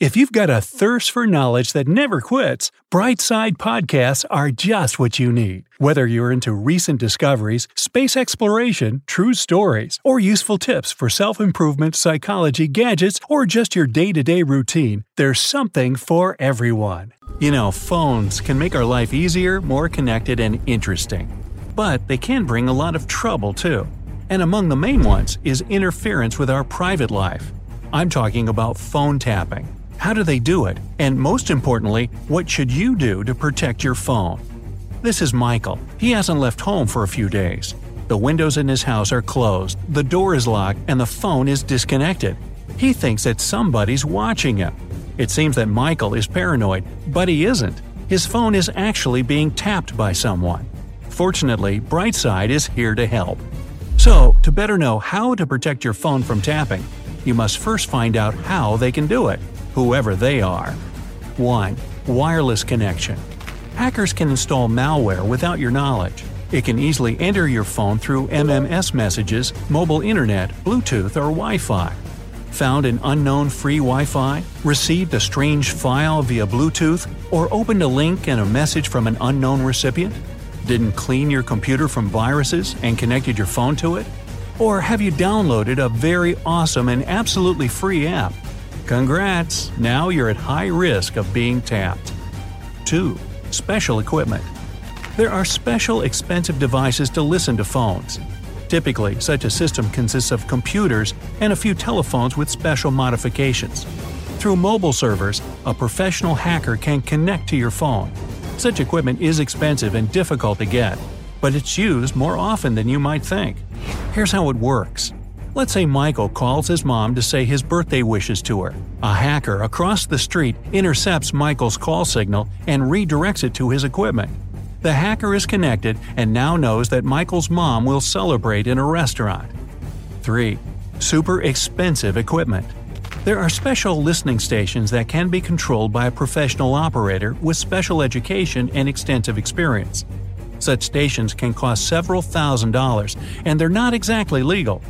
If you've got a thirst for knowledge that never quits, Brightside podcasts are just what you need. Whether you're into recent discoveries, space exploration, true stories, or useful tips for self improvement, psychology, gadgets, or just your day to day routine, there's something for everyone. You know, phones can make our life easier, more connected, and interesting. But they can bring a lot of trouble too. And among the main ones is interference with our private life. I'm talking about phone tapping. How do they do it? And most importantly, what should you do to protect your phone? This is Michael. He hasn't left home for a few days. The windows in his house are closed, the door is locked, and the phone is disconnected. He thinks that somebody's watching him. It seems that Michael is paranoid, but he isn't. His phone is actually being tapped by someone. Fortunately, Brightside is here to help. So, to better know how to protect your phone from tapping, you must first find out how they can do it whoever they are. 1. Wireless connection. Hackers can install malware without your knowledge. It can easily enter your phone through MMS messages, mobile internet, Bluetooth, or Wi Fi. Found an unknown free Wi Fi, received a strange file via Bluetooth, or opened a link and a message from an unknown recipient? Didn't clean your computer from viruses and connected your phone to it? Or have you downloaded a very awesome and absolutely free app Congrats! Now you're at high risk of being tapped. 2. Special equipment. There are special expensive devices to listen to phones. Typically, such a system consists of computers and a few telephones with special modifications. Through mobile servers, a professional hacker can connect to your phone. Such equipment is expensive and difficult to get, but it's used more often than you might think. Here's how it works Let's say Michael calls his mom to say his birthday wishes to her. A hacker across the street intercepts Michael's call signal and redirects it to his equipment. The hacker is connected and now knows that Michael's mom will celebrate in a restaurant. 3. Super expensive equipment. There are special listening stations that can be controlled by a professional operator with special education and extensive experience. Such stations can cost several thousand dollars, and they're not exactly legal.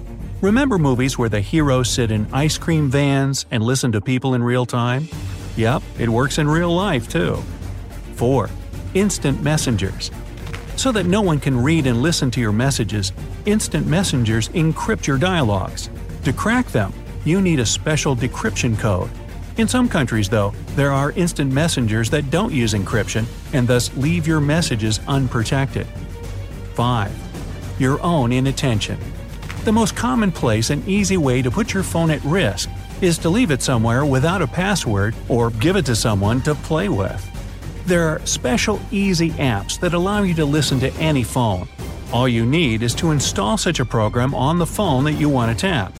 Remember movies where the heroes sit in ice cream vans and listen to people in real time? Yep, it works in real life too. 4. Instant messengers. So that no one can read and listen to your messages, instant messengers encrypt your dialogues. To crack them, you need a special decryption code. In some countries, though, there are instant messengers that don't use encryption and thus leave your messages unprotected. 5. Your own inattention. The most commonplace and easy way to put your phone at risk is to leave it somewhere without a password or give it to someone to play with. There are special easy apps that allow you to listen to any phone. All you need is to install such a program on the phone that you want to tap.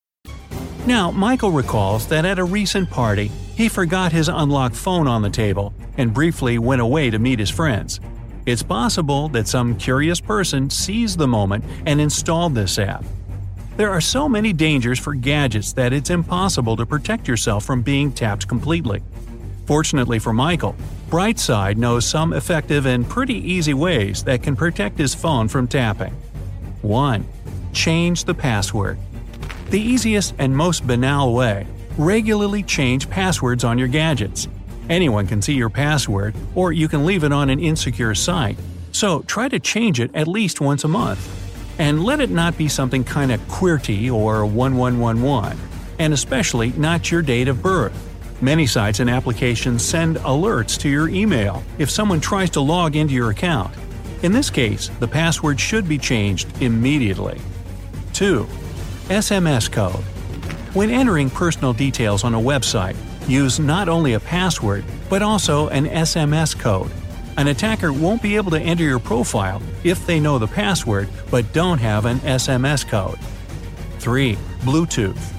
Now, Michael recalls that at a recent party, he forgot his unlocked phone on the table and briefly went away to meet his friends. It's possible that some curious person seized the moment and installed this app. There are so many dangers for gadgets that it's impossible to protect yourself from being tapped completely. Fortunately for Michael, Brightside knows some effective and pretty easy ways that can protect his phone from tapping. 1. Change the password. The easiest and most banal way regularly change passwords on your gadgets. Anyone can see your password, or you can leave it on an insecure site, so try to change it at least once a month. And let it not be something kinda QWERTY or 1111, and especially not your date of birth. Many sites and applications send alerts to your email if someone tries to log into your account. In this case, the password should be changed immediately. 2. SMS code. When entering personal details on a website, use not only a password, but also an SMS code. An attacker won't be able to enter your profile if they know the password but don't have an SMS code. 3. Bluetooth.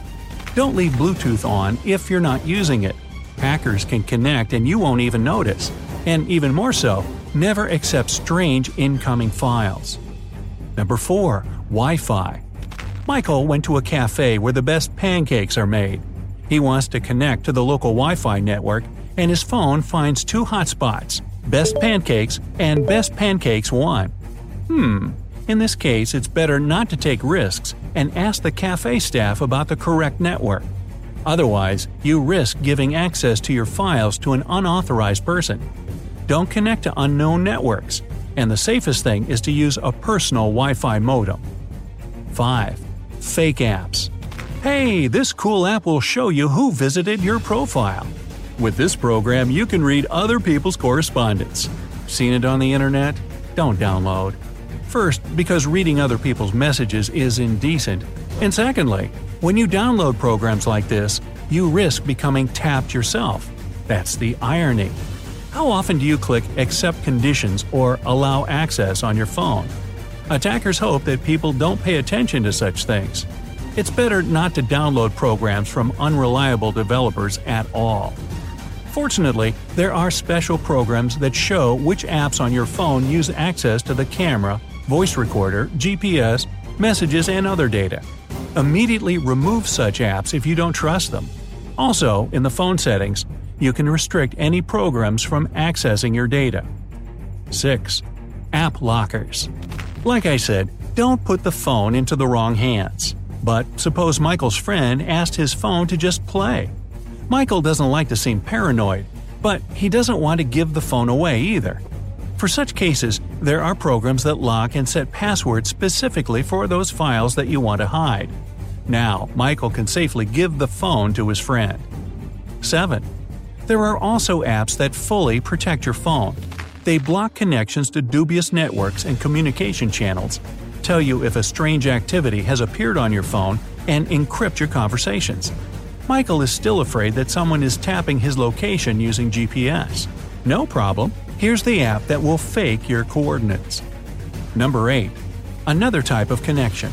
Don't leave Bluetooth on if you're not using it. Hackers can connect and you won't even notice. And even more so, never accept strange incoming files. Number 4. Wi Fi. Michael went to a cafe where the best pancakes are made. He wants to connect to the local Wi Fi network, and his phone finds two hotspots Best Pancakes and Best Pancakes 1. Hmm, in this case, it's better not to take risks and ask the cafe staff about the correct network. Otherwise, you risk giving access to your files to an unauthorized person. Don't connect to unknown networks, and the safest thing is to use a personal Wi Fi modem. 5. Fake apps. Hey, this cool app will show you who visited your profile. With this program, you can read other people's correspondence. Seen it on the internet? Don't download. First, because reading other people's messages is indecent. And secondly, when you download programs like this, you risk becoming tapped yourself. That's the irony. How often do you click Accept Conditions or Allow Access on your phone? Attackers hope that people don't pay attention to such things. It's better not to download programs from unreliable developers at all. Fortunately, there are special programs that show which apps on your phone use access to the camera, voice recorder, GPS, messages, and other data. Immediately remove such apps if you don't trust them. Also, in the phone settings, you can restrict any programs from accessing your data. 6. App lockers. Like I said, don't put the phone into the wrong hands. But suppose Michael's friend asked his phone to just play. Michael doesn't like to seem paranoid, but he doesn't want to give the phone away either. For such cases, there are programs that lock and set passwords specifically for those files that you want to hide. Now, Michael can safely give the phone to his friend. 7. There are also apps that fully protect your phone. They block connections to dubious networks and communication channels, tell you if a strange activity has appeared on your phone, and encrypt your conversations. Michael is still afraid that someone is tapping his location using GPS. No problem, here's the app that will fake your coordinates. Number 8. Another type of connection.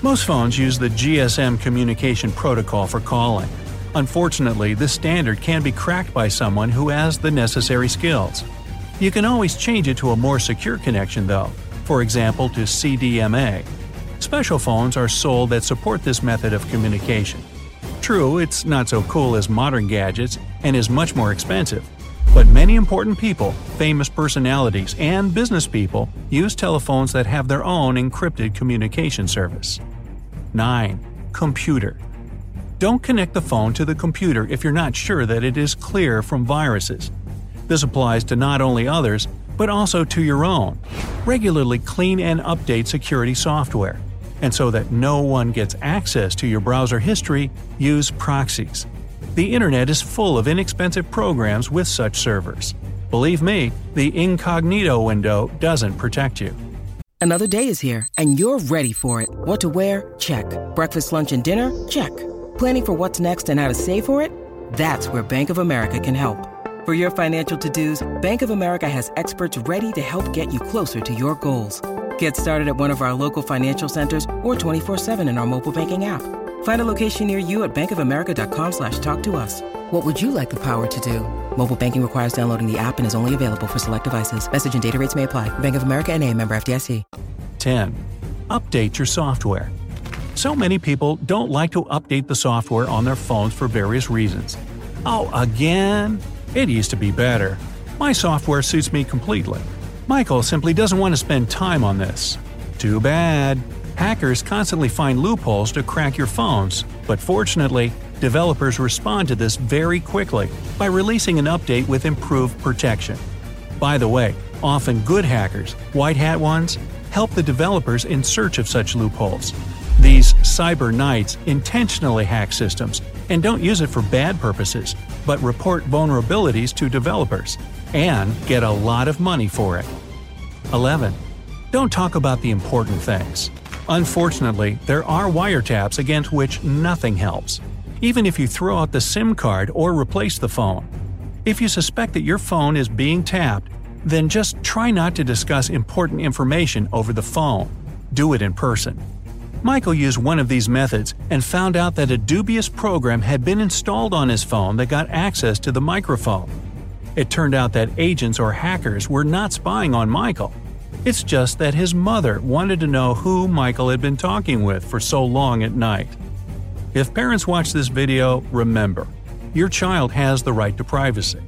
Most phones use the GSM communication protocol for calling. Unfortunately, this standard can be cracked by someone who has the necessary skills. You can always change it to a more secure connection, though, for example, to CDMA. Special phones are sold that support this method of communication. True, it's not so cool as modern gadgets and is much more expensive. But many important people, famous personalities, and business people use telephones that have their own encrypted communication service. 9. Computer. Don't connect the phone to the computer if you're not sure that it is clear from viruses. This applies to not only others, but also to your own. Regularly clean and update security software. And so that no one gets access to your browser history, use proxies. The internet is full of inexpensive programs with such servers. Believe me, the incognito window doesn't protect you. Another day is here, and you're ready for it. What to wear? Check. Breakfast, lunch, and dinner? Check. Planning for what's next and how to save for it? That's where Bank of America can help. For your financial to-dos, Bank of America has experts ready to help get you closer to your goals. Get started at one of our local financial centers or 24-7 in our mobile banking app. Find a location near you at bankofamerica.com slash talk to us. What would you like the power to do? Mobile banking requires downloading the app and is only available for select devices. Message and data rates may apply. Bank of America and a member FDIC. 10. Update your software. So many people don't like to update the software on their phones for various reasons. Oh, again? It used to be better. My software suits me completely. Michael simply doesn't want to spend time on this. Too bad. Hackers constantly find loopholes to crack your phones, but fortunately, developers respond to this very quickly by releasing an update with improved protection. By the way, often good hackers, white hat ones, help the developers in search of such loopholes. These cyber knights intentionally hack systems and don't use it for bad purposes, but report vulnerabilities to developers and get a lot of money for it. 11. Don't talk about the important things. Unfortunately, there are wiretaps against which nothing helps, even if you throw out the SIM card or replace the phone. If you suspect that your phone is being tapped, then just try not to discuss important information over the phone. Do it in person. Michael used one of these methods and found out that a dubious program had been installed on his phone that got access to the microphone. It turned out that agents or hackers were not spying on Michael. It's just that his mother wanted to know who Michael had been talking with for so long at night. If parents watch this video, remember, your child has the right to privacy.